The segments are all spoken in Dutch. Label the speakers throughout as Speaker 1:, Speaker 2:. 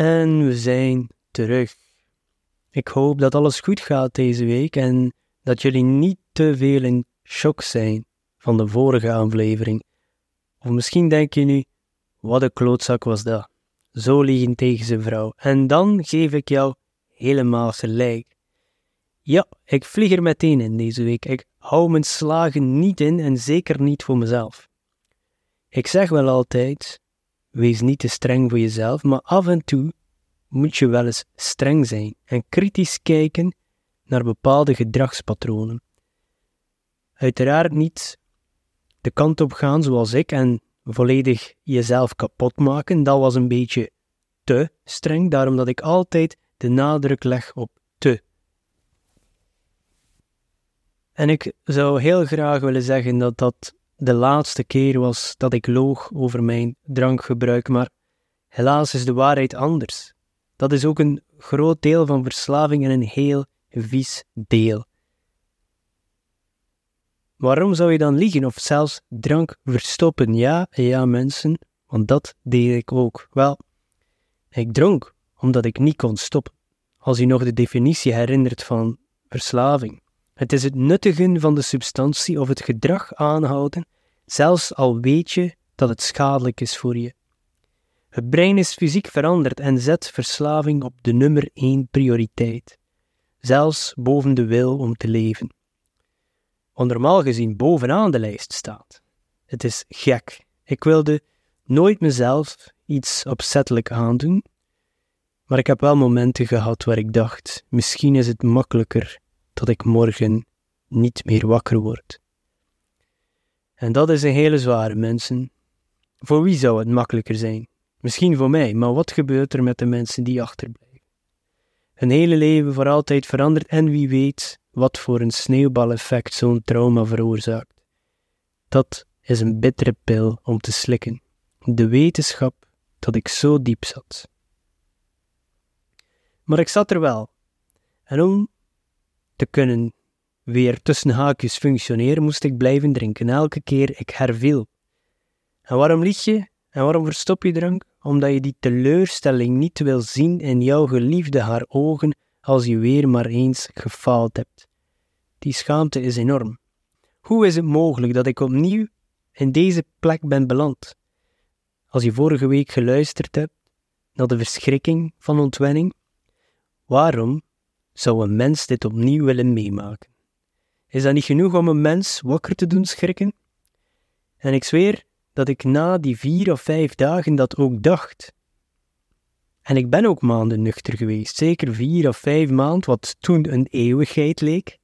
Speaker 1: En we zijn terug. Ik hoop dat alles goed gaat deze week en dat jullie niet te veel in shock zijn van de vorige aflevering. Of misschien denk je nu, wat een klootzak was dat. Zo liegen tegen zijn vrouw. En dan geef ik jou helemaal gelijk. Ja, ik vlieg er meteen in deze week. Ik hou mijn slagen niet in en zeker niet voor mezelf. Ik zeg wel altijd: wees niet te streng voor jezelf, maar af en toe moet je wel eens streng zijn en kritisch kijken naar bepaalde gedragspatronen. Uiteraard niet de kant op gaan zoals ik en volledig jezelf kapot maken, dat was een beetje te streng, daarom dat ik altijd de nadruk leg op te. En ik zou heel graag willen zeggen dat dat de laatste keer was dat ik loog over mijn drankgebruik, maar helaas is de waarheid anders. Dat is ook een groot deel van verslaving en een heel vies deel. Waarom zou je dan liegen of zelfs drank verstoppen? Ja, ja, mensen, want dat deed ik ook. Wel, ik dronk omdat ik niet kon stoppen. Als je nog de definitie herinnert van verslaving. Het is het nuttigen van de substantie of het gedrag aanhouden, zelfs al weet je dat het schadelijk is voor je. Het brein is fysiek veranderd en zet verslaving op de nummer één prioriteit, zelfs boven de wil om te leven. Wat gezien bovenaan de lijst staat. Het is gek. Ik wilde nooit mezelf iets opzettelijk aandoen, maar ik heb wel momenten gehad waar ik dacht: misschien is het makkelijker dat ik morgen niet meer wakker word. En dat is een hele zware, mensen. Voor wie zou het makkelijker zijn? Misschien voor mij, maar wat gebeurt er met de mensen die achterblijven? Hun hele leven voor altijd verandert en wie weet wat voor een sneeuwbaleffect zo'n trauma veroorzaakt. Dat is een bittere pil om te slikken. De wetenschap dat ik zo diep zat. Maar ik zat er wel. En om te kunnen weer tussen haakjes functioneren, moest ik blijven drinken, elke keer ik herviel. En waarom lieg je? En waarom verstop je drank? Omdat je die teleurstelling niet wil zien in jouw geliefde haar ogen als je weer maar eens gefaald hebt. Die schaamte is enorm. Hoe is het mogelijk dat ik opnieuw in deze plek ben beland? Als je vorige week geluisterd hebt naar de verschrikking van ontwenning, waarom zou een mens dit opnieuw willen meemaken? Is dat niet genoeg om een mens wakker te doen schrikken? En ik zweer dat ik na die vier of vijf dagen dat ook dacht. En ik ben ook maanden nuchter geweest, zeker vier of vijf maanden, wat toen een eeuwigheid leek.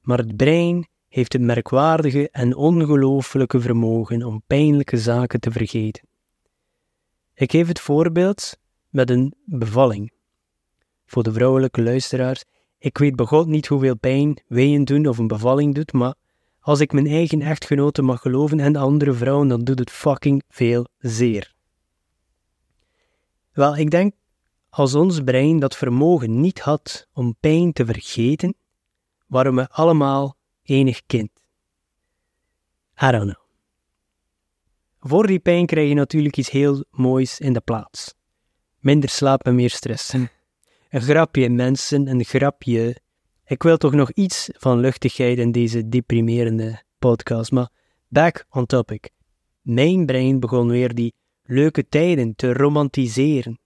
Speaker 1: Maar het brein heeft het merkwaardige en ongelooflijke vermogen om pijnlijke zaken te vergeten. Ik geef het voorbeeld met een bevalling. Voor de vrouwelijke luisteraars, ik weet begot niet hoeveel pijn weeën doen of een bevalling doet, maar als ik mijn eigen echtgenoten mag geloven en andere vrouwen, dan doet het fucking veel zeer. Wel, ik denk, als ons brein dat vermogen niet had om pijn te vergeten, waren we allemaal enig kind. I don't know. Voor die pijn krijg je natuurlijk iets heel moois in de plaats. Minder slaap en meer stress. Een grapje, mensen, een grapje. Ik wil toch nog iets van luchtigheid in deze deprimerende podcast, maar back on topic. Mijn brein begon weer die leuke tijden te romantiseren.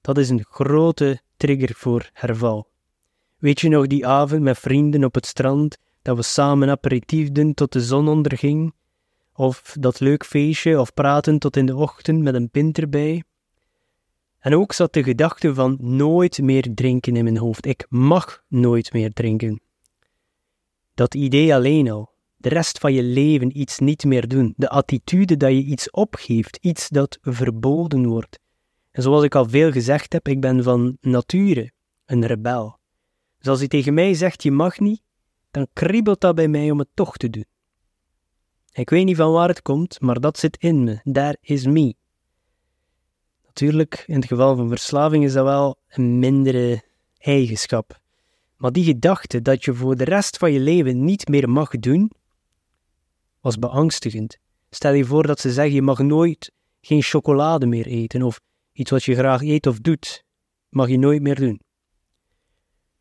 Speaker 1: Dat is een grote trigger voor herval. Weet je nog die avond met vrienden op het strand, dat we samen aperitief doen tot de zon onderging? Of dat leuk feestje of praten tot in de ochtend met een pint erbij? En ook zat de gedachte van nooit meer drinken in mijn hoofd. Ik mag nooit meer drinken. Dat idee alleen al, de rest van je leven iets niet meer doen, de attitude dat je iets opgeeft, iets dat verboden wordt. En zoals ik al veel gezegd heb, ik ben van nature een rebel. Dus als hij tegen mij zegt je mag niet, dan kriebelt dat bij mij om het toch te doen. Ik weet niet van waar het komt, maar dat zit in me. Daar is me. Natuurlijk, in het geval van verslaving is dat wel een mindere eigenschap. Maar die gedachte dat je voor de rest van je leven niet meer mag doen, was beangstigend. Stel je voor dat ze zeggen je mag nooit geen chocolade meer eten of iets wat je graag eet of doet, mag je nooit meer doen.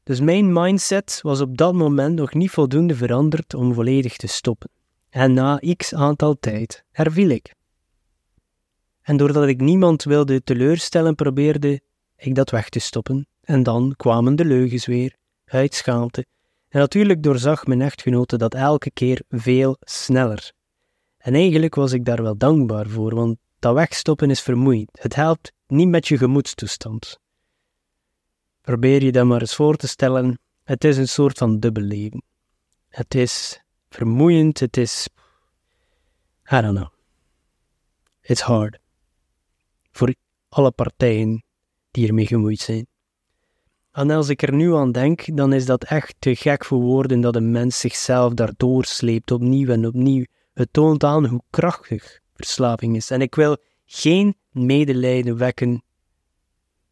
Speaker 1: Dus mijn mindset was op dat moment nog niet voldoende veranderd om volledig te stoppen. En na x aantal tijd herviel ik. En doordat ik niemand wilde teleurstellen, probeerde ik dat weg te stoppen. En dan kwamen de leugens weer, uit schaamte. En natuurlijk doorzag mijn echtgenote dat elke keer veel sneller. En eigenlijk was ik daar wel dankbaar voor, want dat wegstoppen is vermoeiend. Het helpt niet met je gemoedstoestand. Probeer je dat maar eens voor te stellen. Het is een soort van dubbelleven. Het is vermoeiend, het is. I don't know. It's hard. Voor alle partijen die ermee gemoeid zijn. En als ik er nu aan denk, dan is dat echt te gek voor woorden dat een mens zichzelf daardoor sleept, opnieuw en opnieuw. Het toont aan hoe krachtig verslaving is. En ik wil geen medelijden wekken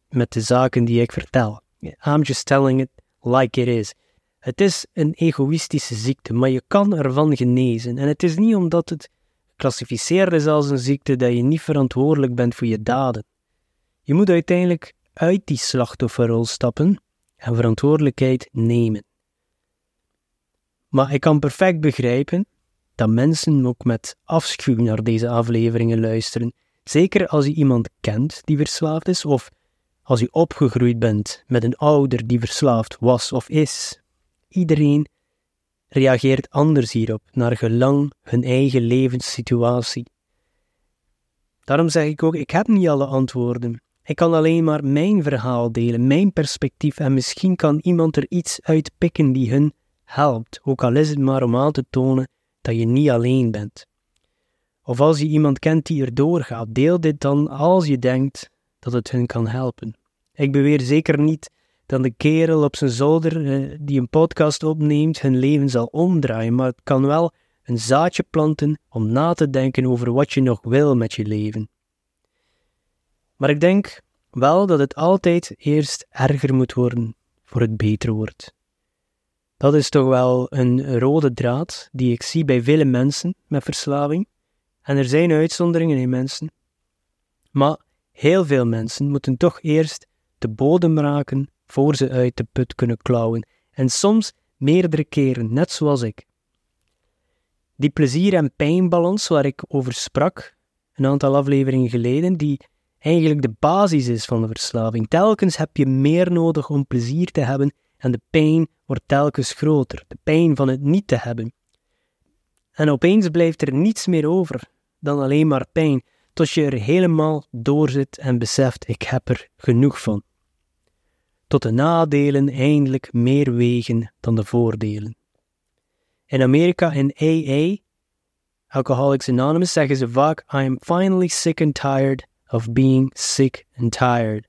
Speaker 1: met de zaken die ik vertel. I'm just telling it like it is. Het is een egoïstische ziekte, maar je kan ervan genezen. En het is niet omdat het geclassificeerd is als een ziekte dat je niet verantwoordelijk bent voor je daden. Je moet uiteindelijk uit die slachtofferrol stappen en verantwoordelijkheid nemen. Maar ik kan perfect begrijpen dat mensen ook met afschuw naar deze afleveringen luisteren, zeker als je iemand kent die verslaafd is of als je opgegroeid bent met een ouder die verslaafd was of is. Iedereen reageert anders hierop, naar gelang hun eigen levenssituatie. Daarom zeg ik ook: ik heb niet alle antwoorden. Ik kan alleen maar mijn verhaal delen, mijn perspectief, en misschien kan iemand er iets uit pikken die hun helpt, ook al is het maar om aan te tonen dat je niet alleen bent. Of als je iemand kent die er doorgaat, deel dit dan als je denkt dat het hun kan helpen. Ik beweer zeker niet dat de kerel op zijn zolder eh, die een podcast opneemt hun leven zal omdraaien, maar het kan wel een zaadje planten om na te denken over wat je nog wil met je leven. Maar ik denk wel dat het altijd eerst erger moet worden voor het beter wordt. Dat is toch wel een rode draad die ik zie bij vele mensen met verslaving. En er zijn uitzonderingen in mensen. Maar heel veel mensen moeten toch eerst de bodem raken voor ze uit de put kunnen klauwen. En soms meerdere keren, net zoals ik. Die plezier- en pijnbalans waar ik over sprak, een aantal afleveringen geleden, die eigenlijk de basis is van de verslaving. Telkens heb je meer nodig om plezier te hebben en de pijn wordt telkens groter, de pijn van het niet te hebben. En opeens blijft er niets meer over dan alleen maar pijn, tot je er helemaal doorzit en beseft: ik heb er genoeg van. Tot de nadelen eindelijk meer wegen dan de voordelen. In Amerika in AA, Alcoholics Anonymous, zeggen ze vaak: I am finally sick and tired of being sick and tired.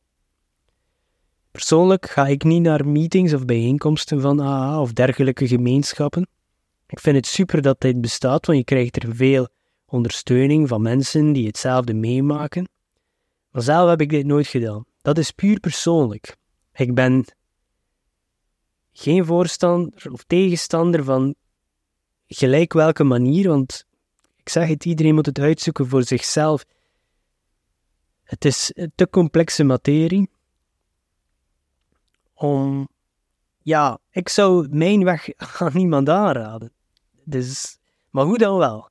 Speaker 1: Persoonlijk ga ik niet naar meetings of bijeenkomsten van AA of dergelijke gemeenschappen. Ik vind het super dat dit bestaat, want je krijgt er veel ondersteuning van mensen die hetzelfde meemaken. Maar zelf heb ik dit nooit gedaan. Dat is puur persoonlijk. Ik ben geen voorstander of tegenstander van gelijk welke manier, want ik zeg het, iedereen moet het uitzoeken voor zichzelf. Het is een te complexe materie om. Ja, ik zou mijn weg aan niemand aanraden. Dus, maar hoe dan wel?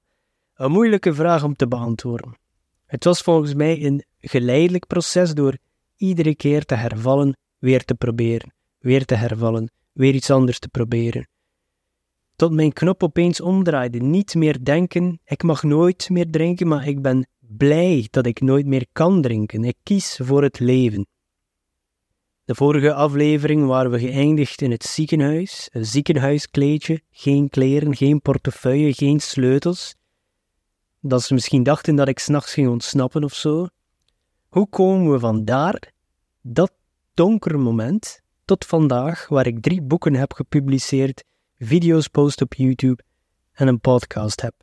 Speaker 1: Een moeilijke vraag om te beantwoorden. Het was volgens mij een geleidelijk proces door iedere keer te hervallen, weer te proberen, weer te hervallen, weer iets anders te proberen. Tot mijn knop opeens omdraaide. Niet meer denken, ik mag nooit meer drinken, maar ik ben blij dat ik nooit meer kan drinken. Ik kies voor het leven. De vorige aflevering waren we geëindigd in het ziekenhuis. Een ziekenhuiskleedje, geen kleren, geen portefeuille, geen sleutels. Dat ze misschien dachten dat ik s'nachts ging ontsnappen of zo. Hoe komen we van daar, dat donkere moment, tot vandaag, waar ik drie boeken heb gepubliceerd, video's post op YouTube en een podcast heb?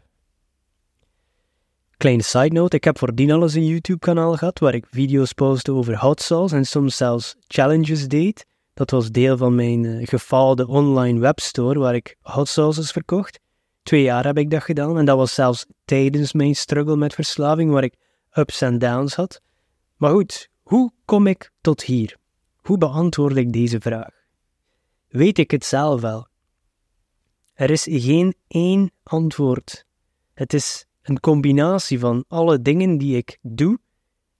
Speaker 1: Kleine side note, ik heb voordien al eens een YouTube-kanaal gehad waar ik video's postte over hot sauce en soms zelfs challenges deed. Dat was deel van mijn uh, gefaalde online webstore waar ik hot sauces verkocht. Twee jaar heb ik dat gedaan en dat was zelfs tijdens mijn struggle met verslaving waar ik ups en downs had. Maar goed, Hoe kom ik tot hier? Hoe beantwoord ik deze vraag? Weet ik het zelf wel? Er is geen één antwoord. Het is een combinatie van alle dingen die ik doe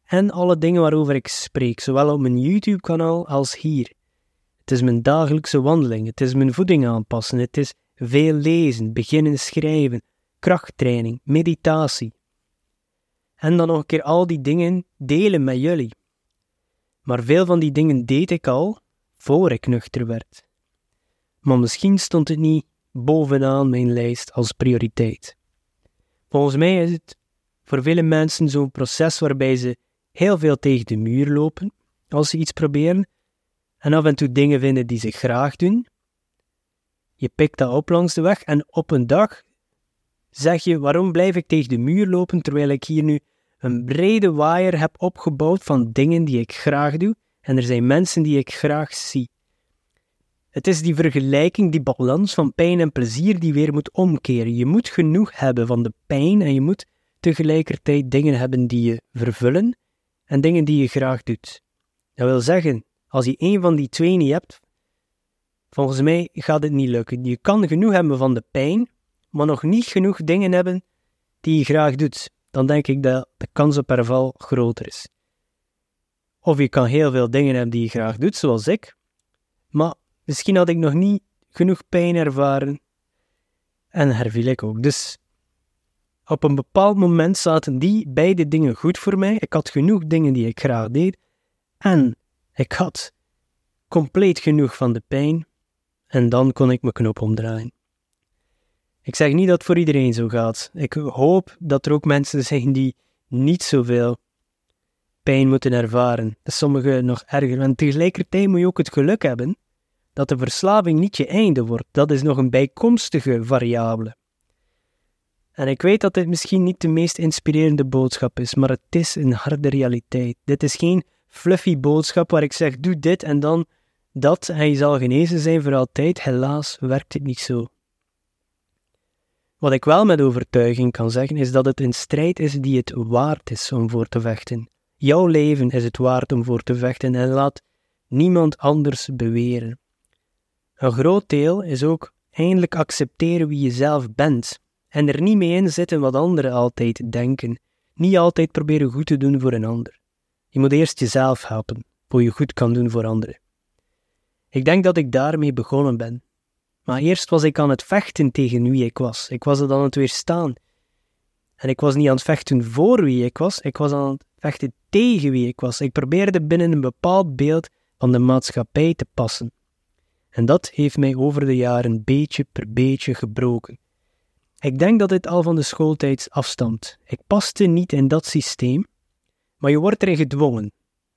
Speaker 1: en alle dingen waarover ik spreek, zowel op mijn YouTube-kanaal als hier. Het is mijn dagelijkse wandeling, het is mijn voeding aanpassen, het is veel lezen, beginnen schrijven, krachttraining, meditatie. En dan nog een keer al die dingen delen met jullie. Maar veel van die dingen deed ik al voor ik nuchter werd. Maar misschien stond het niet bovenaan mijn lijst als prioriteit. Volgens mij is het voor vele mensen zo'n proces waarbij ze heel veel tegen de muur lopen als ze iets proberen en af en toe dingen vinden die ze graag doen. Je pikt dat op langs de weg en op een dag zeg je: waarom blijf ik tegen de muur lopen terwijl ik hier nu een brede waaier heb opgebouwd van dingen die ik graag doe en er zijn mensen die ik graag zie. Het is die vergelijking, die balans van pijn en plezier die weer moet omkeren. Je moet genoeg hebben van de pijn en je moet tegelijkertijd dingen hebben die je vervullen en dingen die je graag doet. Dat wil zeggen, als je één van die twee niet hebt, volgens mij gaat het niet lukken. Je kan genoeg hebben van de pijn, maar nog niet genoeg dingen hebben die je graag doet. Dan denk ik dat de kans op herval groter is. Of je kan heel veel dingen hebben die je graag doet, zoals ik, maar misschien had ik nog niet genoeg pijn ervaren en herviel ik ook. Dus op een bepaald moment zaten die beide dingen goed voor mij. Ik had genoeg dingen die ik graag deed. En ik had compleet genoeg van de pijn. En dan kon ik mijn knop omdraaien. Ik zeg niet dat het voor iedereen zo gaat. Ik hoop dat er ook mensen zijn die niet zoveel pijn moeten ervaren. Sommigen nog erger. En tegelijkertijd moet je ook het geluk hebben dat de verslaving niet je einde wordt. Dat is nog een bijkomstige variabele. En ik weet dat dit misschien niet de meest inspirerende boodschap is, maar het is een harde realiteit. Dit is geen fluffy boodschap waar ik zeg: doe dit en dan dat en je zal genezen zijn voor altijd. Helaas werkt het niet zo. Wat ik wel met overtuiging kan zeggen, is dat het een strijd is die het waard is om voor te vechten. Jouw leven is het waard om voor te vechten en laat niemand anders beweren. Een groot deel is ook eindelijk accepteren wie je zelf bent en er niet mee in zitten wat anderen altijd denken. Niet altijd proberen goed te doen voor een ander. Je moet eerst jezelf helpen, voor je goed kan doen voor anderen. Ik denk dat ik daarmee begonnen ben. Maar eerst was ik aan het vechten tegen wie ik was. Ik was het aan het weerstaan. En ik was niet aan het vechten voor wie ik was, ik was aan het vechten tegen wie ik was. Ik probeerde binnen een bepaald beeld van de maatschappij te passen. En dat heeft mij over de jaren beetje per beetje gebroken. Ik denk dat dit al van de schooltijd afstamt. Ik paste niet in dat systeem, maar je wordt erin gedwongen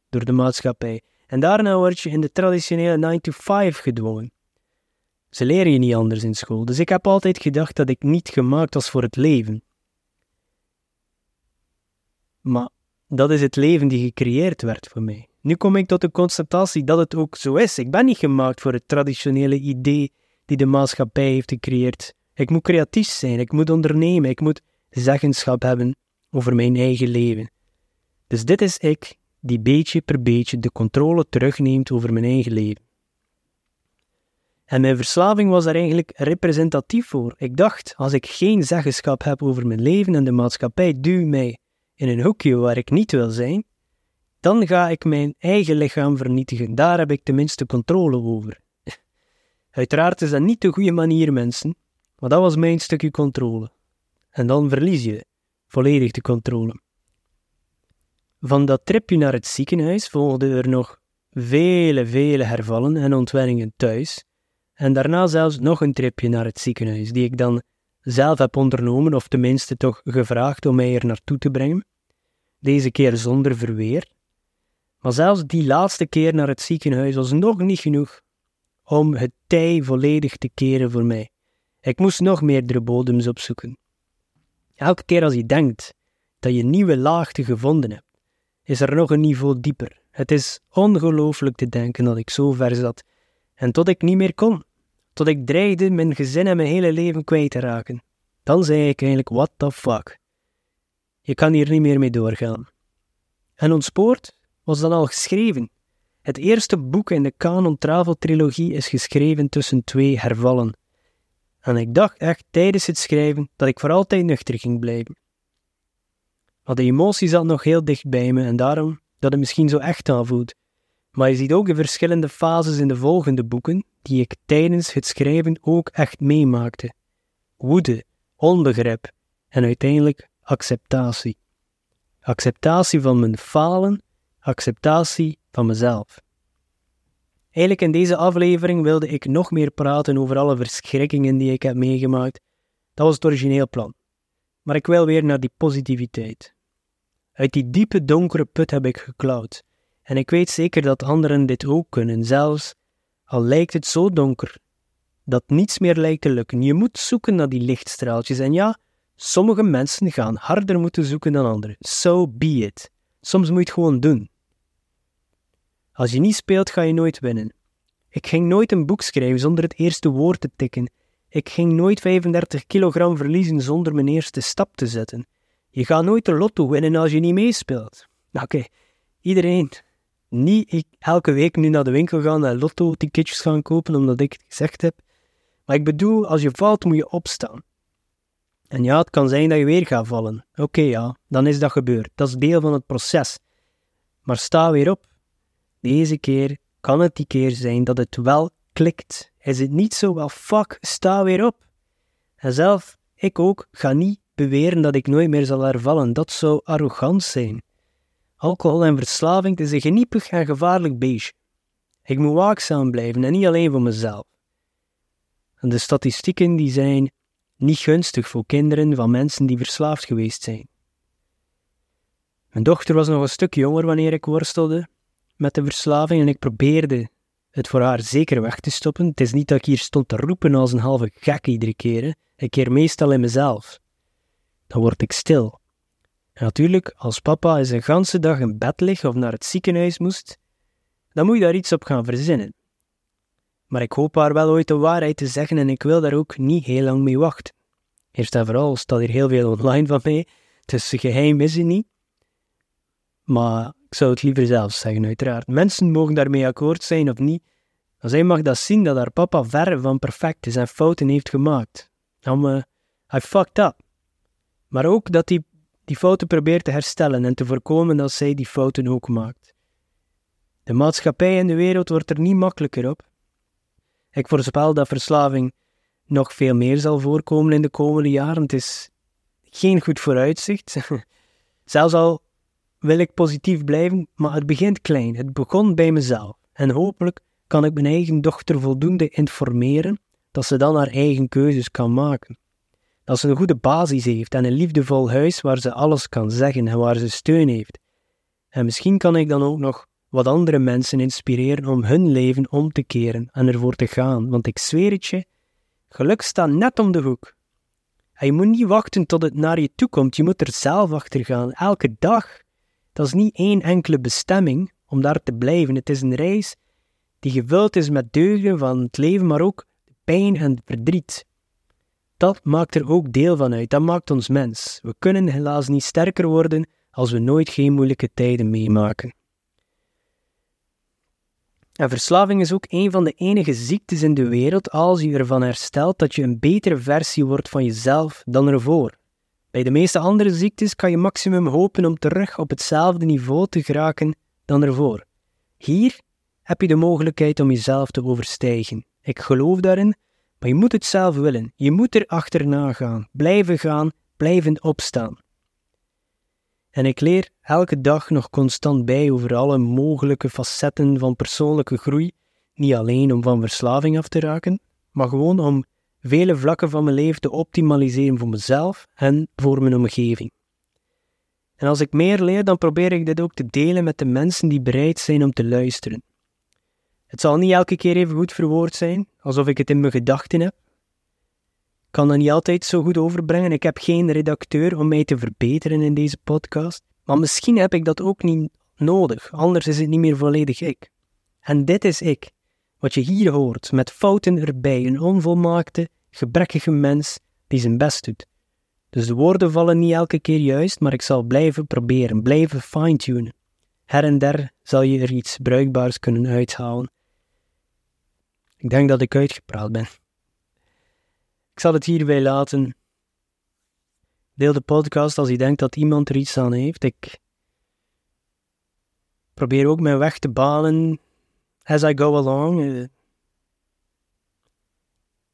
Speaker 1: door de maatschappij. En daarna word je in de traditionele 9-to-5 gedwongen. Ze leren je niet anders in school, dus ik heb altijd gedacht dat ik niet gemaakt was voor het leven. Maar dat is het leven die gecreëerd werd voor mij. Nu kom ik tot de constatatie dat het ook zo is. Ik ben niet gemaakt voor het traditionele idee die de maatschappij heeft gecreëerd. Ik moet creatief zijn, ik moet ondernemen, ik moet zeggenschap hebben over mijn eigen leven. Dus dit is ik die beetje per beetje de controle terugneemt over mijn eigen leven. En mijn verslaving was daar eigenlijk representatief voor. Ik dacht, als ik geen zeggenschap heb over mijn leven en de maatschappij duwt mij in een hoekje waar ik niet wil zijn, dan ga ik mijn eigen lichaam vernietigen. Daar heb ik tenminste controle over. Uiteraard is dat niet de goede manier, mensen, maar dat was mijn stukje controle. En dan verlies je volledig de controle. Van dat tripje naar het ziekenhuis volgden er nog vele, vele hervallen en ontwenningen thuis. En daarna zelfs nog een tripje naar het ziekenhuis, die ik dan zelf heb ondernomen, of tenminste toch gevraagd om mij er naartoe te brengen. Deze keer zonder verweer. Maar zelfs die laatste keer naar het ziekenhuis was nog niet genoeg om het tij volledig te keren voor mij. Ik moest nog meerdere bodems opzoeken. Elke keer als je denkt dat je nieuwe laagte gevonden hebt, is er nog een niveau dieper. Het is ongelooflijk te denken dat ik zo ver zat en tot ik niet meer kon, tot ik dreigde mijn gezin en mijn hele leven kwijt te raken. Dan zei ik eigenlijk: What the fuck? Je kan hier niet meer mee doorgaan. En ontspoord was dan al geschreven. Het eerste boek in de Canon Travel trilogie is geschreven tussen twee hervallen. En ik dacht echt tijdens het schrijven dat ik voor altijd nuchter ging blijven. Maar de emotie zat nog heel dicht bij me en daarom dat het misschien zo echt aanvoelt. Maar je ziet ook de verschillende fases in de volgende boeken, die ik tijdens het schrijven ook echt meemaakte. Woede, onbegrip en uiteindelijk acceptatie. Acceptatie van mijn falen, acceptatie van mezelf. Eigenlijk in deze aflevering wilde ik nog meer praten over alle verschrikkingen die ik heb meegemaakt. Dat was het origineel plan. Maar ik wil weer naar die positiviteit. Uit die diepe donkere put heb ik geklauwd. En ik weet zeker dat anderen dit ook kunnen, zelfs al lijkt het zo donker dat niets meer lijkt te lukken. Je moet zoeken naar die lichtstraaltjes. En ja, sommige mensen gaan harder moeten zoeken dan anderen. So be it. Soms moet je het gewoon doen. Als je niet speelt, ga je nooit winnen. Ik ging nooit een boek schrijven zonder het eerste woord te tikken. Ik ging nooit 35 kilogram verliezen zonder mijn eerste stap te zetten. Je gaat nooit de lotto winnen als je niet meespeelt. Oké, iedereen. Niet ik elke week nu naar de winkel gaan en lotto-ticketjes gaan kopen omdat ik het gezegd heb. Maar ik bedoel, als je valt moet je opstaan. En ja, het kan zijn dat je weer gaat vallen. Oké, ja, dan is dat gebeurd. Dat is deel van het proces. Maar sta weer op. Deze keer kan het die keer zijn dat het wel klikt. Is het niet zo wel, fuck, sta weer op. En zelf, ik ook, ga niet beweren dat ik nooit meer zal hervallen. Dat zou arrogant zijn. Alcohol en verslaving is een geniepig en gevaarlijk beestje. Ik moet waakzaam blijven en niet alleen voor mezelf. De statistieken die zijn niet gunstig voor kinderen van mensen die verslaafd geweest zijn. Mijn dochter was nog een stuk jonger wanneer ik worstelde met de verslaving en ik probeerde het voor haar zeker weg te stoppen. Het is niet dat ik hier stond te roepen als een halve gek iedere keer. Ik keer meestal in mezelf. Dan word ik stil. Natuurlijk, als papa eens een ganse dag in bed ligt of naar het ziekenhuis moest, dan moet je daar iets op gaan verzinnen. Maar ik hoop haar wel ooit de waarheid te zeggen en ik wil daar ook niet heel lang mee wachten. Eerst en vooral staat hier heel veel online van mij, dus geheim is het niet. Maar ik zou het liever zelf zeggen, uiteraard. Mensen mogen daarmee akkoord zijn of niet. Maar zij mag dat zien dat haar papa ver van perfect is en fouten heeft gemaakt. Dan, uh, I fucked up. Maar ook dat hij die fouten probeert te herstellen en te voorkomen dat zij die fouten ook maakt. De maatschappij en de wereld wordt er niet makkelijker op. Ik voorspel dat verslaving nog veel meer zal voorkomen in de komende jaren. Het is geen goed vooruitzicht. Zelfs al wil ik positief blijven, maar het begint klein. Het begon bij mezelf. En hopelijk kan ik mijn eigen dochter voldoende informeren dat ze dan haar eigen keuzes kan maken. Dat ze een goede basis heeft en een liefdevol huis waar ze alles kan zeggen en waar ze steun heeft. En misschien kan ik dan ook nog wat andere mensen inspireren om hun leven om te keren en ervoor te gaan, want ik zweer het je, geluk staat net om de hoek. En je moet niet wachten tot het naar je toe komt, je moet er zelf achter gaan, elke dag. Dat is niet één enkele bestemming om daar te blijven, het is een reis die gevuld is met deugden van het leven, maar ook pijn en verdriet. Dat maakt er ook deel van uit, dat maakt ons mens. We kunnen helaas niet sterker worden als we nooit geen moeilijke tijden meemaken. En verslaving is ook een van de enige ziektes in de wereld als je ervan herstelt dat je een betere versie wordt van jezelf dan ervoor. Bij de meeste andere ziektes kan je maximum hopen om terug op hetzelfde niveau te geraken dan ervoor. Hier heb je de mogelijkheid om jezelf te overstijgen. Ik geloof daarin, maar je moet het zelf willen. Je moet er achterna gaan, blijven gaan, blijven opstaan. En ik leer elke dag nog constant bij over alle mogelijke facetten van persoonlijke groei, niet alleen om van verslaving af te raken, maar gewoon om vele vlakken van mijn leven te optimaliseren voor mezelf en voor mijn omgeving. En als ik meer leer, dan probeer ik dit ook te delen met de mensen die bereid zijn om te luisteren. Het zal niet elke keer even goed verwoord zijn, alsof ik het in mijn gedachten heb. Ik kan dat niet altijd zo goed overbrengen. Ik heb geen redacteur om mij te verbeteren in deze podcast. Maar misschien heb ik dat ook niet nodig, anders is het niet meer volledig ik. En dit is ik. Wat je hier hoort, met fouten erbij, een onvolmaakte, gebrekkige mens die zijn best doet. Dus de woorden vallen niet elke keer juist, maar ik zal blijven proberen, blijven fine-tunen. her en der zal je er iets bruikbaars kunnen uithalen. Ik denk dat ik uitgepraat ben. Ik zal het hierbij laten. Deel de podcast als je denkt dat iemand er iets aan heeft. Ik probeer ook mijn weg te banen as I go along. Eh.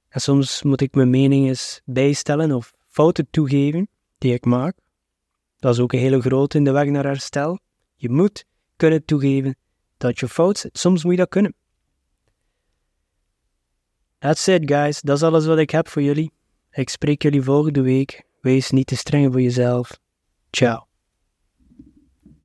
Speaker 1: En soms moet ik mijn mening eens bijstellen of fouten toegeven die ik maak. Dat is ook een hele grote in de weg naar herstel. Je moet kunnen toegeven dat je fout zit. Soms moet je dat kunnen. That's it, guys. Dat is alles wat ik heb voor jullie. Ik spreek jullie volgende week. Wees niet te streng voor jezelf. Ciao.